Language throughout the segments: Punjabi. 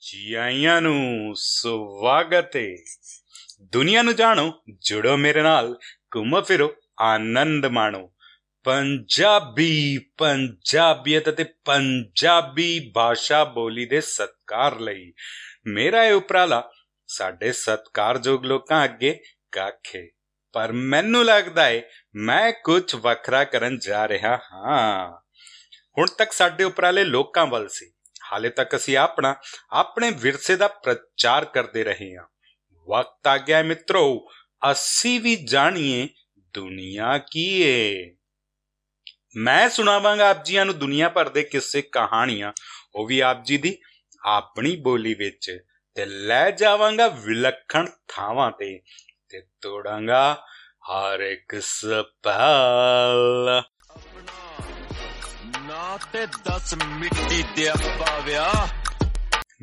ਜੀ ਆਇਆਂ ਨੂੰ ਸਵਾਗਤ ਹੈ ਦੁਨੀਆ ਨੂੰ ਜਾਣੋ, ਜੁੜੋ ਮੇਰੇ ਨਾਲ, ਘੁੰਮੋ ਫਿਰੋ, ਆਨੰਦ ਮਾਣੋ। ਪੰਜਾਬੀ, ਪੰਜਾਬੀਅਤ ਅਤੇ ਪੰਜਾਬੀ ਭਾਸ਼ਾ ਬੋਲੀ ਦੇ ਸਤਕਾਰ ਲਈ। ਮੇਰਾ ਇਹ ਉਪਰਾਲਾ ਸਾਡੇ ਸਤਕਾਰਯੋਗ ਲੋਕਾਂ ਅੱਗੇ ਕਾਖੇ ਪਰ ਮੈਨੂੰ ਲੱਗਦਾ ਹੈ ਮੈਂ ਕੁਝ ਵੱਖਰਾ ਕਰਨ ਜਾ ਰਿਹਾ ਹਾਂ। ਹੁਣ ਤੱਕ ਸਾਡੇ ਉਪਰਾਲੇ ਲੋਕਾਂ ਵੱਲ ਸੀ। ਹਾਲੇ ਤੱਕ ਅਸੀਂ ਆਪਣਾ, ਆਪਣੇ ਵਿਰਸੇ ਦਾ ਪ੍ਰਚਾਰ ਕਰਦੇ ਰਹੇ ਹਾਂ। ਵਕਤ ਆ ਗਿਆ ਹੈ ਮਿੱਤਰੋ, ਅਸੀਂ ਵੀ ਜਾਣੀਏ ਦੁਨੀਆ ਕੀ ਏ। ਮੈਂ ਸੁਣਾਵਾਂਗਾ ਆਪ ਜੀਆਂ ਨੂੰ ਦੁਨੀਆ ਭਰ ਦੇ ਕਿੱਸੇ ਕਹਾਣੀਆਂ, ਉਹ ਵੀ ਆਪ ਜੀ ਦੀ ਆਪਣੀ ਬੋਲੀ ਵਿੱਚ। ਤੇ ਲੈ ਜਾਵਾਂਗਾ ਵਿਲੱਖਣ ਥਾਵਾਂ ਤੇ ਤੇ ਤੋੜਾਂਗਾ ਹਰ ਇੱਕ ਸਪਾਲ ਨਾ ਤੇ 10 ਮਿੱਟੀ ਦੇ ਪਾਵਿਆ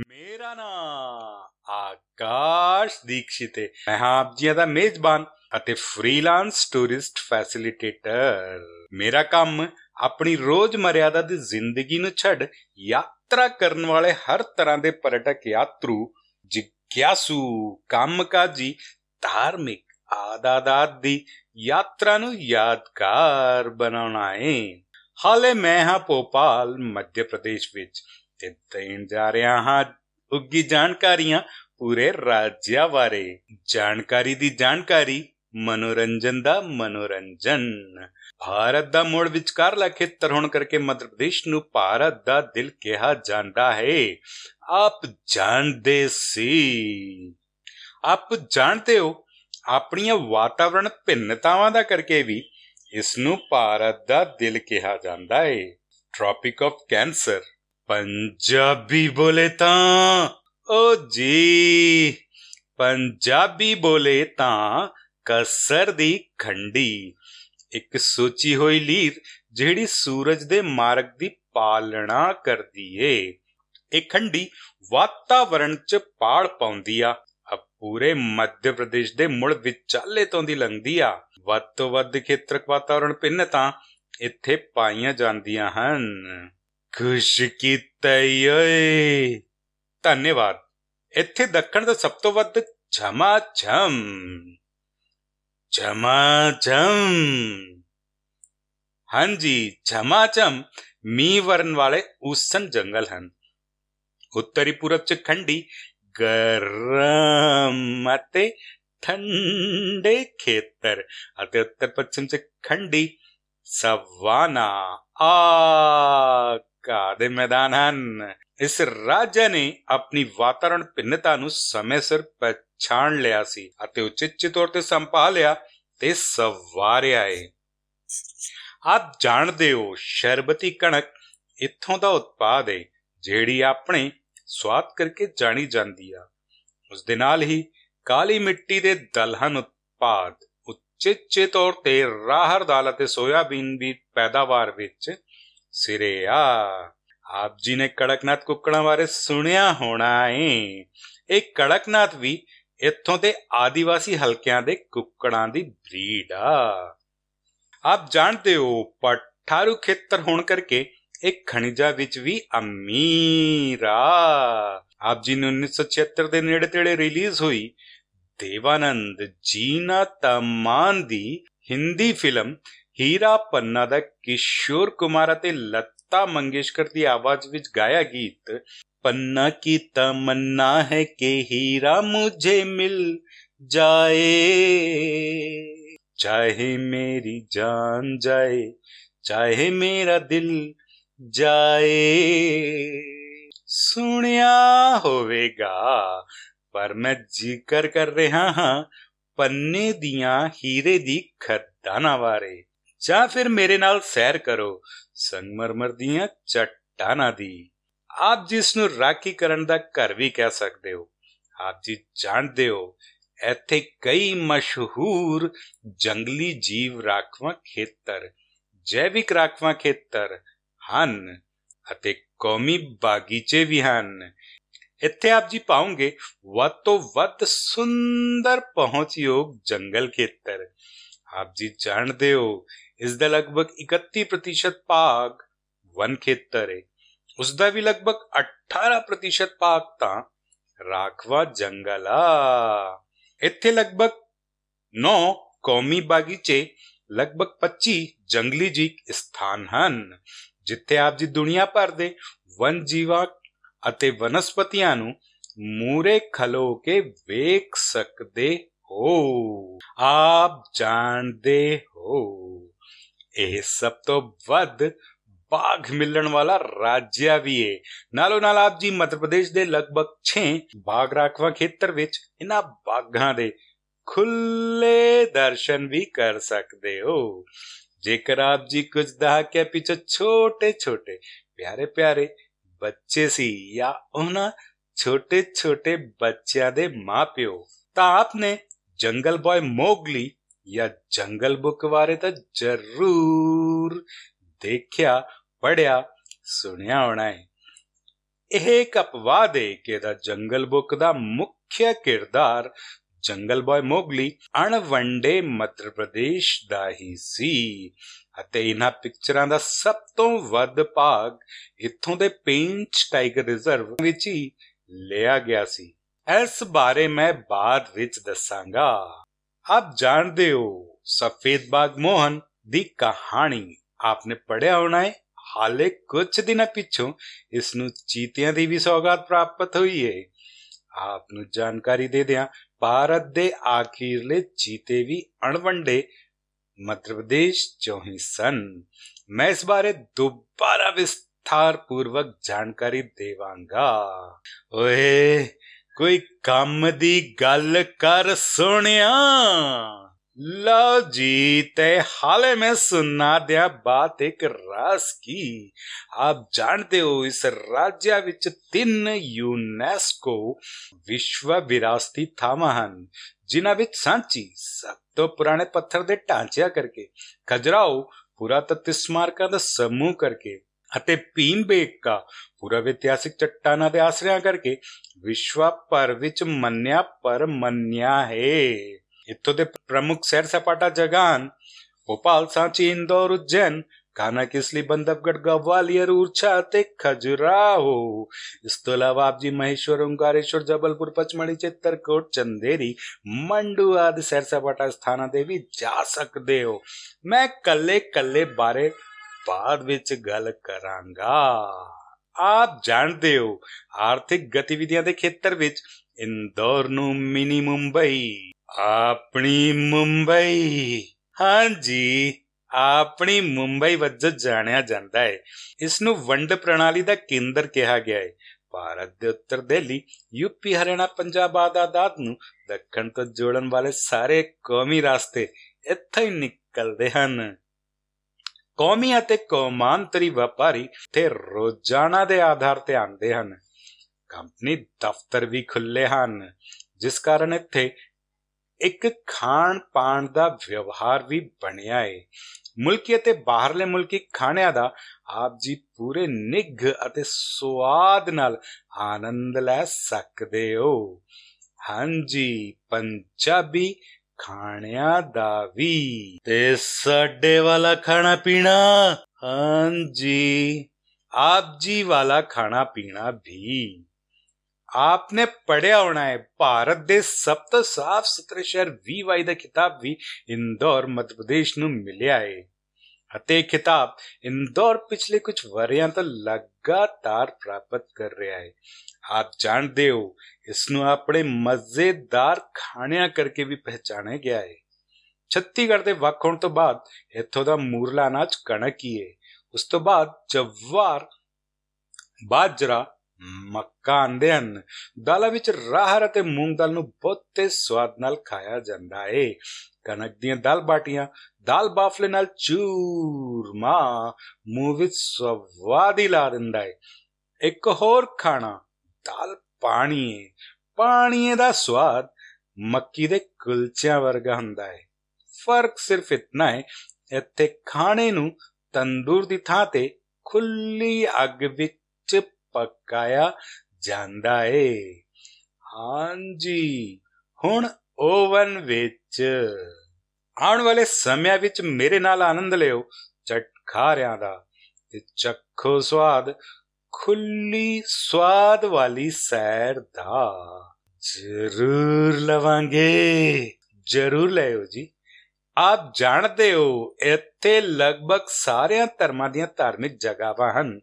ਮੇਰਾ ਨਾਮ ਆਕਾਸ਼ ਦੀਕਸ਼ਿਤ ਹੈ। ਮੈਂ ਹਾਂ ਆਪ ਜੀਆਂ ਦਾ ਮੇਜ਼ਬਾਨ ਅਤੇ ਫ੍ਰੀਲਾਂਸ ਟੂਰਿਸਟ ਫੈਸਿਲਿਟੇਟਰ ਮੇਰਾ ਕੰਮ ਆਪਣੀ ਰੋਜ਼ਮਰਿਆਦਾ ਦੀ ਜ਼ਿੰਦਗੀ ਨੂੰ ਛੱਡ ਯਾਤਰਾ ਕਰਨ ਵਾਲੇ ਹਰ ਤਰ੍ਹਾਂ ਦੇ ਪਰਟਕ ਯਾਤਰੂ, ਜਿਗਿਆਸੂ, ਕੰਮਕਾਜੀ, ਧਾਰਮਿਕ ਆਦਾਦਾਤ ਦੀ ਯਾਤਰਾ ਨੂੰ ਯਾਦਗਾਰ ਬਣਾਉਣਾ ਹੈ। ਹਾਲੇ ਮੈਂ ਹਾਂ ਭੋਪਾਲ, ਮੱਧ ਪ੍ਰਦੇਸ਼ ਵਿੱਚ ਤੇ ਦੇਣ ਜਾ ਰਿਹਾ ਹਾਂ ਉੱਗੀ ਜਾਣਕਾਰੀਆਂ ਪੂਰੇ ਰਾਜਿਆ ਬਾਰੇ। ਜਾਣਕਾਰੀ ਦੀ ਜਾਣਕਾਰੀ, ਮਨੋਰੰਜਨ ਦਾ ਮਨੋਰੰਜਨ। ਭਾਰਤ ਦਾ ਮੋੜ ਵਿਚਕਾਰਲਾ ਖੇਤਰ ਹੋਣ ਕਰਕੇ ਮੱਧ ਪ੍ਰਦੇਸ਼ ਨੂੰ ਭਾਰਤ ਦਾ ਦਿਲ ਕਿਹਾ ਜਾਂਦਾ ਹੈ। ਆਪ ਜਾਣਦੇ ਸੀ। ਆਪ ਜਾਣਦੇ ਹੋ, ਆਪਣੀਆਂ ਵਾਤਾਵਰਣ ਭਿੰਨਤਾਵਾਂ ਦਾ ਕਰਕੇ ਵੀ ਇਸ ਨੂੰ ਭਾਰਤ ਦਾ ਦਿਲ ਕਿਹਾ ਜਾਂਦਾ ਹੈ ਟ੍ਰੋਪਿਕ ਆਫ ਕੈਂਸਰ ਪੰਜਾਬੀ ਬੋਲੇ ਤਾਂ, ਓ ਜੀ। ਪੰਜਾਬੀ ਬੋਲੇ ਤਾਂ ਕਸਰ ਦੀ ਖੰਡੀ। ਇੱਕ ਸੋਚੀ ਹੋਈ ਲੀਰ ਜਿਹੜੀ ਸੂਰਜ ਦੇ ਮਾਰਗ ਦੀ ਪਾਲਣਾ ਕਰਦੀ ਏ। ਇਹ ਖੰਡੀ ਵਾਤਾਵਰਣ 'ਚ ਪਾੜ ਪਾਉਂਦੀ ਆ। ਆ ਪੂਰੇ ਮੱਧ ਪ੍ਰਦੇਸ਼ ਦੇ ਮੁੜ ਵਿਚਾਲੇ ਤੋਂ ਦੀ ਲੰਘਦੀ ਆ। ਵੱਧ ਤੋਂ ਵੱਧ ਖੇਤਰਕ ਵਾਤਾਵਰਣ ਭਿੰਨਤਾ ਇੱਥੇ ਪਾਈਆਂ ਜਾਂਦੀਆਂ ਹਨ। ਖੁਸ਼ ਕੀਤਾ ਈ ਓਏ ਧੰਨਵਾਦ। ਇੱਥੇ ਦੱਖਣ ਦਾ ਸਭ ਤੋਂ ਵੱਧ ਝਮਾ ਝਮ ਝਮਾ ਝਮ ਹਾਂਜੀ ਝਮਾ ਝਮ ਮੀਂਹ ਵਰਨ ਵਾਲੇ ਉਸਨ ਜੰਗਲ ਹਨ। ਉੱਤਰੀ ਪੂਰਬ ਚ ਖੰਡੀ ਗਰਮ ਅਤੇ ਠੰਡੇ ਖੇਤਰ ਅਤੇ ਉੱਤਰ ਪੱਛਮ ਚ ਖੰਡੀ ਸਵਾਨਾ ਆ ਘਾਹ ਦੇ ਮੈਦਾਨ ਹਨ ਇਸ ਰਾਜਾ ਨੇ ਆਪਣੀ ਵਾਤਾਵਰਣ ਭਿੰਨਤਾ ਨੂੰ ਸਮੇਂ ਸਿਰ ਪਛਾਣ ਲਿਆ ਸੀ ਅਤੇ ਉਚਿਤ ਤੌਰ ਤੇ ਸੰਭਾਲਿਆ ਤੇ ਸਵਾਰਿਆ ਏ ਆਪ ਜਾਣਦੇ ਹੋ ਸ਼ਰਬਤੀ ਕਣਕ ਇੱਥੋਂ ਦਾ ਉਤਪਾਦ ਹੈ ਜਿਹੜੀ ਆਪਣੇ ਸਵਾਦ ਕਰਕੇ ਜਾਣੀ ਜਾਂਦੀ ਆ ਉਸ ਦੇ ਨਾਲ ਹੀ ਕਾਲੀ ਮਿੱਟੀ ਦੇ ਦਲਹਨ ਉਤਪਾਦ ਉਚਿਤ ਤੌਰ ਤੇ ਰਾਹਰ ਦਾਲ ਅਤੇ ਸੋਇਆਬੀਨ ਦੀ ਪੈਦਾਵਾਰ ਵਿੱਚ ਸਿਰੇ ਆ। ਆਪ ਜੀ ਨੇ ਕੜਕਨਾਥ ਕੁੱਕੜਾਂ ਬਾਰੇ ਸੁਣਿਆ ਹੋਣਾ ਏ। ਇਹ ਕੜਕਨਾਥ ਵੀ ਇੱਥੋਂ ਦੇ ਆਦੀਵਾਸੀ ਹਲਕਿਆਂ ਦੇ ਕੁੱਕੜਾਂ ਦੀ ਬਰੀਡ ਆ। ਆਪ ਜਾਣਦੇ ਹੋ, ਪਠਾਰੂ ਖੇਤਰ ਹੋਣ ਕਰਕੇ ਇਹ ਖਣਿਜਾਂ ਵਿੱਚ ਵੀ ਅਮੀਰ ਆ। ਆਪ ਜੀ ਨੇ 1976 ਦੇ ਨੇੜੇ ਤੇੜੇ ਰਿਲੀਜ਼ ਹੋਈ ਦੇਵਾਨੰਦ ਜੀਨਾ ਤਮਾਨ ਦੀ ਹਿੰਦੀ ਫਿਲਮ ਹੀਰਾ ਪੰਨਾ ਦਾ ਕਿਸ਼ੋਰ ਕੁਮਾਰ ਅਤੇ ਲਤਾ ਮੰਗੇਸ਼ਕਰ ਦੀ ਆਵਾਜ਼ ਵਿੱਚ ਗਾਇਆ ਗੀਤ पन्ना की तमन्ना है कि हीरा मुझे मिल जाए चाहे मेरी जान जाए चाहे मेरा दिल ਜਾਏ ਸੁਣਿਆ ਹੋਵੇਗਾ। ਪਰ ਮੈਂ ਜ਼ਿਕਰ ਕਰ ਰਿਹਾ ਹਾਂ ਪੰਨੇ ਦੀਆਂ ਹੀਰੇ ਦੀ ਖਦਾਨਾਂ ਬਾਰੇ। ਜਾਂ ਫਿਰ ਮੇਰੇ ਨਾਲ ਸੈਰ ਕਰੋ, ਸੰਗਮਰਮਰ ਦੀਆਂ ਚੱਟਾਨਾਂ ਦੀ। ਆਪ ਜਿਸ ਨੂੰ ਰਾਖੀ ਕਰਨ ਦਾ ਘਰ ਵੀ ਕਹਿ ਸਕਦੇ ਹੋ, ਆਪ ਜੀ ਜਾਣਦੇ ਹੋ, ਇੱਥੇ ਕਈ ਮਸ਼ਹੂਰ ਜੰਗਲੀ ਜੀਵ ਰਾਖਵਾਂ ਖੇਤਰ, ਜੈਵਿਕ ਰਾਖਵਾਂ ਖੇਤਰ ਹਨ ਅਤੇ ਕੌਮੀ ਬਾਗੀਚੇ ਵੀ ਹਨ। ਇੱਥੇ ਆਪ ਜੀ ਪਾਉਂਗੇ ਵੱਧ ਤੋਂ ਵੱਧ ਸੁੰਦਰ ਪਹੁੰਚਯੋਗ ਜੰਗਲ ਖੇਤਰ। ਆਪ ਜੀ ਜਾਣਦੇ ਹੋ ਇਸ ਦਾ ਲਗਭਗ 31% ਭਾਗ ਵਨ ਖੇਤਰ ਹੈ ਉਸ ਦਾ ਵੀ ਲਗਭਗ 18% ਭਾਗ ਤਾਂ ਰਾਖਵਾ ਜੰਗਲ ਆ। ਇੱਥੇ ਲਗਭਗ 9 ਕੌਮੀ ਬਾਗੀਚੇ, ਲਗਭਗ 25 ਜੰਗਲੀ ਜੀਵ ਸਥਾਨ ਹਨ। ਜਿੱਥੇ ਆਪ ਜੀ ਦੁਨੀਆ ਭਰ ਦੇ ਵਨ ਜੀਵਾਂ ਅਤੇ ਵਨਸਪਤੀਆਂ ਨੂੰ ਮੂਰੇ ਖਲੋ ਕੇ ਵੇਖ ਸਕਦੇ ਹੋ। ਆਪ ਜਾਣਦੇ ਹੋ। ਇਹ ਸਭ ਤੋਂ ਵੱਧ ਬਾਗ ਮਿਲਣ ਵਾਲਾ ਰਾਜਿਆ ਵੀ ਹੈ ਨਾਲੋਂ ਨਾਲ ਆਪ ਜੀ ਮੱਧ ਪ੍ਰਦੇਸ਼ ਦੇ ਲਗਭਗ 6 ਬਾਗ ਰਾਖਵਾ ਖੇਤਰ ਵਿੱਚ ਇਹਨਾਂ ਬਾਗਾਂ ਦੇ ਖੁੱਲੇ ਦਰਸ਼ਨ ਵੀ ਕਰ ਸਕਦੇ ਹੋ। ਜੇਕਰ ਆਪ ਜੀ ਕੁਝ ਦਹਾਕਿਆਂ ਪਿੱਛੇ ਛੋਟੇ ਛੋਟੇ, ਪਿਆਰੇ ਪਿਆਰੇ ਬੱਚੇ ਸੀ ਜਾਂ ਉਹਨਾਂ ਛੋਟੇ ਛੋਟੇ ਬੱਚਿਆਂ ਦੇ ਮਾਪਿਓ, ਤਾਂ ਆਪਨੇ ਜੰਗਲ ਬॉय ਮੋਗਲੀ ਜਾਂ ਜੰਗਲ ਬੁੱਕ ਬਾਰੇ ਤਾਂ ਜ਼ਰੂਰ ਦੇਖਿਆ ਪੜਿਆ ਸੁਣਿਆ ਹੋਣਾ ਹੈ। ਇਹ ਇੱਕ ਅਪਵਾਦ ਹੈ ਕਿ ਦਾ ਜੰਗਲ ਬੁੱਕ ਦਾ ਮੁੱਖ ਕਿਰਦਾਰ ਜੰਗਲ ਬॉय ਮੋਗਲੀ, ਅਣਵੰਡੇ ਮੱਧ ਪ੍ਰਦੇਸ਼ ਦਾ ਹੀ ਸੀ। ਅਤੇ ਇਹਨਾਂ ਪਿਕਚਰਾਂ ਦਾ ਸਭ ਤੋਂ ਵੱਧ ਭਾਗ ਇੱਥੋਂ ਦੇ ਪੇਂਚ ਟਾਈਗਰ ਰਿਜ਼ਰਵ ਵਿੱਚ ਹੀ ਲਿਆ ਗਿਆ ਸੀ। ਇਸ ਬਾਰੇ ਮੈਂ ਬਾਅਦ ਵਿੱਚ ਦੱਸਾਂਗਾ। ਆਪ ਜਾਣਦੇ ਹੋ ਸਫੇਦ ਬਾਗ ਮੋਹਨ ਦੀ ਕਹਾਣੀ। ਆਪਨੇ ਪੜਿਆ ਹੋਣਾ ਹੈ? ਹਾਲੇ ਕੁਝ ਦਿਨਾਂ ਪਿੱਛੋਂ ਇਸ ਨੂੰ ਚੀਤਿਆਂ ਦੀ ਵੀ ਸੌਗਾਤ ਪ੍ਰਾਪਤ ਹੋਈ ਹੈ ਆਪ ਨੂੰ ਜਾਣਕਾਰੀ ਦੇ ਦਿਆਂ ਭਾਰਤ ਦੇ ਆਖਿਰਲੇ ਚੀਤੇ ਵੀ ਅਣਵੰਡੇ ਮੱਧ ਪ੍ਰਦੇਸ਼ ਚੋਂ ਹੀ ਸਨ। ਮੈਂ ਇਸ ਬਾਰੇ ਦੁਬਾਰਾ ਵਿਸਥਾਰ ਪੂਰਵਕ ਜਾਣਕਾਰੀ ਦੇਵਾਂਗਾ। ਓਏ, ਕੋਈ ਕੰਮ ਦੀ ਗੱਲ ਕਰ ਸੁਣਿਆ ਲਓ ਜੀ ਤੇ ਹਾਲੇ ਮੈਂ ਸੁਣਾ ਦਿਆ ਬਾਤ ਇੱਕ ਰਾਸ ਕੀ। ਆਪ ਜਾਣਦੇ ਹੋ ਇਸ ਰਾਜਿਆ ਵਿੱਚ ਤਿੰਨ ਯੂਨੈਸਕੋ ਵਿਸ਼ਵ ਵਿਰਾਸਤੀ ਥਾਵਾਂ ਹਨ, ਜਿਨ੍ਹਾਂ ਵਿੱਚ ਸਾਂਚੀ ਸਭ ਤੋਂ ਪੁਰਾਣੇ ਪੱਥਰ ਦੇ ਢਾਂਚਿਆਂ ਕਰਕੇ, ਖਜਰਾਓ ਪੁਰਾਤਤਵ ਸਮਾਰਕਾਂ ਦਾ ਸਮੂਹ ਕਰਕੇ ਅਤੇ ਭੀਮਬੇਟਕਾ ਪੂਰਾ ਇਤਿਹਾਸਿਕ ਚੱਟਾਨਾਂ ਦੇ ਆਸਰਿਆਂ ਕਰਕੇ, ਵਿਸ਼ਵ ਭਰ ਵਿੱਚ ਮੰਨਿਆ ਪਰ ਮੰਨਿਆ ਹੈ। ਇੱਥੋਂ ਦੇ ਪ੍ਰਮੁੱਖ ਸੈਰ ਸਪਾਟਾ ਜਗ੍ਹਾ ਹਨ ਭੋਪਾਲ ਸਾਂਚੀ ਇੰਦੌਰ ਉਜੈਨ ਕਾਨਾ ਕਿਸਲੀ ਬੰਦਵਗੜ ਗਵਾਲੀਅਰ ਊਰਛਾ ਅਤੇ ਖਜੁਰਾਹੋ ਇਸ ਤੋਂ ਇਲਾਵਾ ਆਪ ਜੀ ਮਹੇਸ਼ਵਰ ਓੰਕਾਰੇਸ਼ਵਰ ਜਬਲਪੁਰ ਪਚਮੜੀ ਚਿੱਤਰਕੋਟ ਚੰਦੇਰੀ ਮੰਡੂ ਆਦਿ ਸੈਰ ਸਪਾਟਾ ਸਥਾਨਾਂ ਦੇ ਵੀ ਜਾ ਸਕਦੇ ਹੋ ਮੈਂ ਕੱਲੇ ਕੱਲੇ ਬਾਰੇ ਬਾਅਦ ਵਿੱਚ ਗੱਲ ਕਰਾਂਗਾ ਆਪ ਜਾਣਦੇ ਹੋ ਆਰਥਿਕ ਗਤੀਵਿਧੀਆਂ ਦੇ ਖੇਤਰ ਵਿੱਚ ਇੰਦੌਰ ਨੂੰ ਮਿਨੀ ਮੁੰਬਈ ਆਪਣੀ ਮੁੰਬਈ। ਹਾਂਜੀ, ਆਪਣੀ ਮੁੰਬਈ ਵਜੋਂ ਜਾਣਿਆ ਜਾਂਦਾ ਹੈ ਇਸ ਨੂੰ ਵੰਡ ਪ੍ਰਣਾਲੀ ਦਾ ਕੇਂਦਰ ਕਿਹਾ ਗਿਆ ਹੈ ਭਾਰਤ ਦੇ ਉੱਤਰ ਦਿੱਲੀ ਯੂਪੀ ਹਰਿਆਣਾ, ਪੰਜਾਬ ਆਦਾਦਾਤ ਨੂੰ ਦੱਖਣ ਤੋਂ ਜੋੜਨ ਵਾਲੇ ਸਾਰੇ ਕੌਮੀ ਰਸਤੇ ਇੱਥੇ ਹੀ ਨਿਕਲਦੇ ਹਨ। ਕੌਮੀ ਅਤੇ ਕੌਮਾਂਤਰੀ ਵਪਾਰੀ ਤੇ ਰੋਜ਼ਾਨਾ ਦੇ ਆਧਾਰ ਤੇ ਆਉਂਦੇ ਹਨ। ਕੰਪਨੀ ਦਫ਼ਤਰ ਵੀ ਖੁੱਲੇ ਹਨ, ਜਿਸ ਕਾਰਨ ਇੱਥੇ ਇੱਕ ਖਾਣ ਪਾਣ ਦਾ ਵਿਵਹਾਰ ਵੀ ਬਣਿਆ ਹੈ ਮੁਲਕੀ ਅਤੇ ਬਾਹਰਲੇ ਮੁਲਕੀ ਖਾਣਿਆਂ ਦਾ ਆਪ ਜੀ ਪੂਰੇ ਨਿੱਘ ਅਤੇ ਸਵਾਦ ਨਾਲ ਆਨੰਦ ਲੈ ਸਕਦੇ ਹੋ। ਹਾਂਜੀ, ਪੰਜਾਬੀ ਖਾਣਿਆਂ ਦਾ ਵੀ। ਤੇ ਸਾਡੇ ਵਾਲਾ ਖਾਣਾ ਪੀਣਾ? ਹਾਂਜੀ, ਆਪ ਜੀ ਵਾਲਾ ਖਾਣਾ ਪੀਣਾ ਵੀ। ਆਪਨੇ ਪੜਿਆ ਹੋਣਾ ਹੈ ਭਾਰਤ ਦੇ ਸਭ ਤੋਂ ਸਾਫ਼ ਸੁਥਰੇ ਸ਼ਹਿਰ ਵੀਵਾਈ ਦਾ ਖਿਤਾਬ ਵੀ ਇੰਦੌਰ ਮੱਧ ਪ੍ਰਦੇਸ਼ ਨੂੰ ਮਿਲਿਆ ਹੈ ਅਤੇ ਇਹ ਖਿਤਾਬ ਇੰਦੌਰ ਪਿਛਲੇ ਕੁਝ ਵਰਿਆਂ ਤੋਂ ਲਗਾਤਾਰ ਪ੍ਰਾਪਤ ਕਰ ਰਿਹਾ ਹੈ ਆਪ ਜਾਣਦੇ ਹੋ ਇਸ ਨੂੰ ਆਪਣੇ ਮਜ਼ੇਦਾਰ ਖਾਣਿਆਂ ਕਰਕੇ ਵੀ ਪਹਿਚਾਣਿਆ ਗਿਆ ਹੈ ਛੱਤੀਗੜ੍ਹ ਦੇ ਵੱਖ ਹੋਣ ਤੋਂ ਬਾਅਦ ਇੱਥੋਂ ਦਾ ਮੂਰਲਾ ਅਨਾਜ ਕਣਕ ਹੀ ਹੈ ਉਸ ਤੋਂ ਬਾਅਦ ਜਵਾਰ ਬਾਜਰਾ ਮੱਕਾ ਆਂਦੇ ਹਨ। ਦਾਲਾਂ ਵਿੱਚ ਰਾਹਰ ਅਤੇ ਮੂੰਗ ਦਾਲ ਨੂੰ ਬਹੁਤੇ ਸਵਾਦ ਨਾਲ ਖਾਇਆ ਜਾਂਦਾ ਹੈ ਕਣਕ ਦੀਆਂ ਦਾਲ ਬਾਟੀਆਂ, ਦਾਲ ਬਾਫਲੇ ਨਾਲ ਚੂਰਮਾ, ਮੂੰਹ ਵਿੱਚ ਸਵਾਦ ਹੀ ਲਾ ਦਿੰਦਾ ਹੈ ਇੱਕ ਹੋਰ ਖਾਣਾ, ਦਾਲ ਪਾਣੀ ਪਾਣੀ ਦਾ ਸਵਾਦ ਮੱਕੀ ਦੇ ਕੁਲਚਿਆਂ ਵਰਗਾ ਹੁੰਦਾ ਹੈ ਫ਼ਰਕ ਸਿਰਫ ਇਤਨਾ ਹੈ ਇੱਥੇ ਖਾਣੇ ਨੂੰ ਤੰਦੂਰ ਦੀ ਥਾਂ ਤੇ ਖੁੱਲੀ ਅੱਗ ਵਿੱਚ ਪਕਾਇਆ ਜਾਂਦਾ ਏ। ਹਾਂਜੀ ਹੁਣ ਓਵਨ ਵਿੱਚ। ਆਉਣ ਵਾਲੇ ਸਮਿਆਂ ਵਿੱਚ ਮੇਰੇ ਨਾਲ ਆਨੰਦ ਲਿਓ ਚਟਖਾਰਿਆਂ ਦਾ ਤੇ ਚੱਖੋ ਸਵਾਦ ਖੁੱਲੀ ਸਵਾਦ ਵਾਲੀ ਸੈਰ ਦਾ। ਜ਼ਰੂਰ ਲਵਾਂਗੇ, ਜ਼ਰੂਰ ਲਿਓ ਜੀ। ਆਪ ਜਾਣਦੇ ਹੋ, ਇੱਥੇ ਲਗਭਗ ਸਾਰਿਆਂ ਧਰਮਾਂ ਦੀਆਂ ਧਾਰਮਿਕ ਜਗ੍ਹਾਵਾਂ ਹਨ।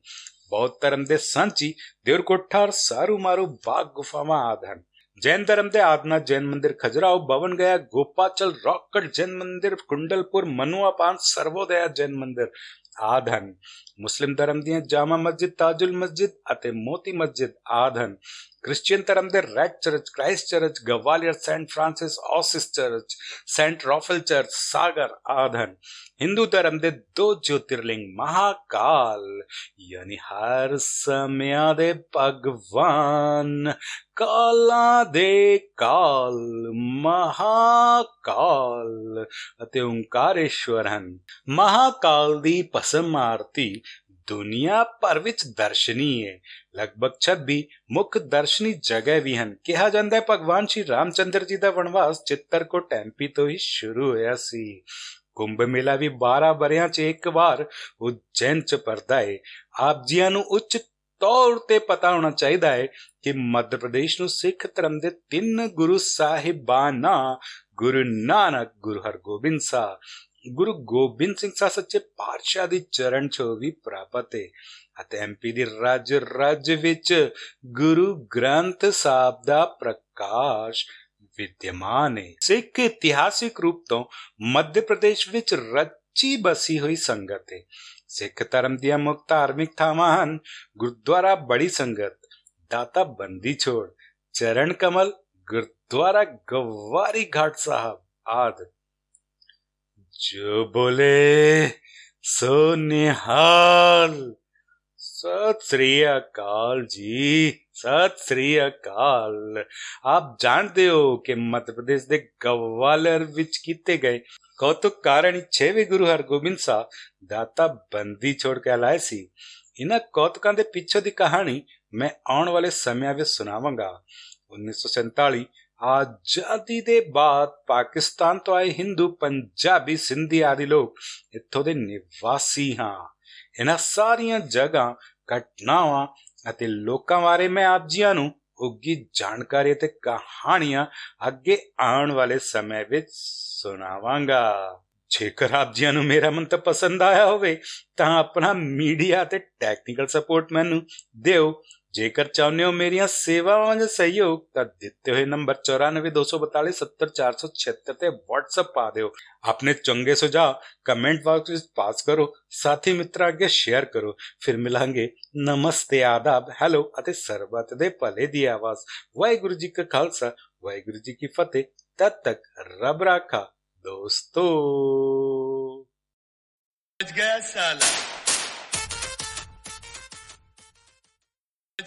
બૌદ્ધ ધર્મ દે સાંચી દેવરકોટ ઠાર સારું મારું બાગ ગુફામાં આધાન જૈન ધર્મ દે આદના જૈન મંદિર ખજરાઓ ભવન ગયા ગોપાચલ રોકડ જૈન મંદિર કુંડલપુર મનુઆ પાન સર્વોદયા જૈન મંદિર ਆਧਨ ਮੁਸਲਿਮ ਧਰਮ ਦੀਆਂ ਜਾਮਾ ਮਸਜਿਦ, ਤਾਜੁਲ ਮਸਜਿਦ ਅਤੇ ਮੋਤੀ ਮਸਜਿਦ ਆਧਨ ਕ੍ਰਿਸਚੀਅਨ ਧਰਮ ਦੇ red church, Christ church, Gwalior, saint Francis Assisi church, saint Raphael church, Sagar ਆਧਨ Hindu ਧਰਮ ਦੇ ਦੋ ਜੋਤਿਰਲਿੰਗ ਮਹਾਕਾਲ ਯਾਨੀ ਹਰ ਸਮਿਆਂ ਦੇ ਭਗਵਾਨ ਕਾਲਾਂ ਦੇ ਕਾਲ ਮਹਾਕਾਲ ਅਤੇ ਓੰਕਾਰੇਸ਼ਵਰ ਹਨ ਮਹਾਕਾਲ ਦੀ ਭਸਮ ਆਰਤੀ ਦੁਨੀਆ ਭਰ ਵਿੱਚ ਦਰਸ਼ਨੀ ਹੈ ਲਗਭਗ 26 ਮੁੱਖ ਦਰਸ਼ਨੀ ਜਗ੍ਹਾ ਵੀ ਹਨ ਕਿਹਾ ਜਾਂਦਾ ਹੈ ਭਗਵਾਨ ਸ਼੍ਰੀ ਰਾਮਚੰਦਰ ਜੀ ਦਾ ਵਣਵਾਸ ਚਿੱਤਰਕੋਟ ਐਮਪੀ ਤੋਂ ਹੀ ਸ਼ੁਰੂ ਹੋਇਆ ਸੀ ਕੁੰਭ ਮੇਲਾ ਵੀ 12 ਬਰਿਆਂ 'ਚ ਇੱਕ ਵਾਰ ਉਜੈਨ 'ਚ ਪਰਦਾ ਹੈ ਆਪ ਜੀਆਂ ਨੂੰ ਉੱਚ ਤੌਰ ਤੇ ਪਤਾ ਹੋਣਾ ਚਾਹੀਦਾ ਹੈ ਕਿ ਮੱਧ ਪ੍ਰਦੇਸ਼ ਨੂੰ ਸਿੱਖ ਧਰਮ ਦੇ ਤਿੰਨ ਗੁਰੂ ਸਾਹਿਬਾਨਾਂ, ਗੁਰੂ ਨਾਨਕ, ਗੁਰੂ ਹਰਗੋਬਿੰਦ ਸਾਹਿਬ। ਗੁਰੂ ਗੋਬਿੰਦ ਸਿੰਘ ਸਾਹਿਬ ਸੱਚੇ ਪਾਤਸ਼ਾਹ ਦੀ ਚਰਨ ਛੋਹ ਵੀ ਪ੍ਰਾਪਤ ਹੈ ਅਤੇ ਐਮਪੀ ਦੀ ਰਾਜ ਰਾਜ ਵਿੱਚ ਗੁਰੂ ਗ੍ਰੰਥ ਸਾਹਿਬ ਦਾ ਪ੍ਰਕਾਸ਼ ਵਿਦਿਆਮਾਨ ਹੈ ਸਿੱਖ ਇਤਿਹਾਸਿਕ ਰੂਪ ਤੋਂ ਮੱਧ ਪ੍ਰਦੇਸ਼ ਵਿੱਚ ਰੱਚੀ ਬਸੀ ਹੋਈ ਸੰਗਤ ਹੈ ਸਿੱਖ ਧਰਮ ਦੀਆਂ ਮੁੱਖ ਧਾਰਮਿਕ ਥਾਵਾਂ ਹਨ ਗੁਰਦੁਆਰਾ ਬੜੀ ਸੰਗਤ ਦਾਤਾ ਬੰਦੀ ਛੋੜ ਚਰਨ ਕਮਲ ਗੁਰਦੁਆਰਾ ਗਵਾਰੀ ਘਾਟ ਸਾਹਿਬ ਆਦ ਜੋ ਬੋਲੇ ਸੋ ਨਿਹਾਲ ਸਤਿ ਸ੍ਰੀ ਅਕਾਲ ਜੀ, ਸਤਿ ਸ੍ਰੀ ਅਕਾਲ। ਆਪ ਜਾਣਦੇ ਹੋ ਕਿ ਮੱਧ ਪ੍ਰਦੇਸ਼ ਦੇ ਗਵਾਲਰ ਵਿੱਚ ਕੀਤੇ ਗਏ ਕੌਤੁਕ ਕਾਰਨ ਛੇਵੇਂ ਗੁਰੂ ਹਰਗੋਬਿੰਦ ਸਾਹਿਬ ਦਾਤਾ ਬੰਦੀ ਛੋੜ ਕੇ ਆਏ ਸੀ। ਇਹਨਾਂ ਕੌਤਕਾਂ ਦੇ ਪਿੱਛੇ ਦੀ ਕਹਾਣੀ ਮੈਂ ਆਉਣ ਵਾਲੇ ਸਮਿਆਂ ਵਿੱਚ ਸੁਣਾਵਾਂਗਾ। 1947 ਆਜ਼ਾਦੀ ਦੇ ਬਾਅਦ ਪਾਕਿਸਤਾਨ ਤੋਂ ਆਏ ਹਿੰਦੂ, ਪੰਜਾਬੀ, ਸਿੰਧੀ ਆਦਿ ਲੋਕ ਇੱਥੋਂ ਦੇ ਨਿਵਾਸੀ ਹਾਂ। ਇਹਨਾਂ ਸਾਰੀਆਂ ਜਗ੍ਹਾ, ਘਟਨਾਵਾਂ ਅਤੇ ਲੋਕਾਂ ਬਾਰੇ ਮੈਂ ਆਪ ਜੀਆਂ ਨੂੰ ਉੱਗੀ ਜਾਣਕਾਰੀ ਅਤੇ ਕਹਾਣੀਆਂ ਅੱਗੇ ਆਉਣ ਵਾਲੇ ਸਮੇਂ ਵਿੱਚ ਸੁਣਾਵਾਂਗਾ। ਜੇਕਰ ਆਪ ਜੀਆਂ ਨੂੰ ਮੇਰਾ ਮੰਤਵ ਪਸੰਦ ਆਇਆ ਹੋਵੇ, ਤਾਂ ਆਪਣਾ ਮੀਡੀਆ ਤੇ ਟੈਕਨੀਕਲ ਸਪੋਰਟ ਮੈਨੂੰ ਦਿਓ। ਜੇਕਰ ਚਾਹੁੰਦੇ ਹੋ ਮੇਰੀਆਂ ਸੇਵਾਵਾਂ ਦਾ ਸਹਿਯੋਗ, ਤਾਂ ਦਿੱਤੇ ਹੋਏ ਨੰਬਰ 9424470476 ਤੇ WhatsApp ਪਾ ਦਿਓ। ਆਪਣੇ ਚੰਗੇ ਸੁਝਾਅ ਕਮੈਂਟ ਬਾਕਸ ਵਿੱਚ ਪਾਸ ਕਰੋ, ਸਾਥੀ ਮਿੱਤਰਾਂ ਅੱਗੇ ਸ਼ੇਅਰ ਕਰੋ। ਫਿਰ ਮਿਲਾਂਗੇ। ਨਮਸਤੇ, ਆਦਾਬ ਹੈਲੋ ਅਤੇ ਸਰਬਤ ਦੇ ਭਲੇ ਦੀ ਆਵਾਜ਼। ਵਾਹਿਗੁਰੂ ਜੀ ਕਾ ਖਾਲਸਾ, ਵਾਹਿਗੁਰੂ ਜੀ ਕੀ ਫਤਿਹ। ਤਦ ਤੱਕ ਰੱਬ ਰਾਖਾ, ਦੋਸਤੋ। ਅੱਜ ਗਿਆ ਸਾਲਾ।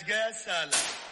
Gazala.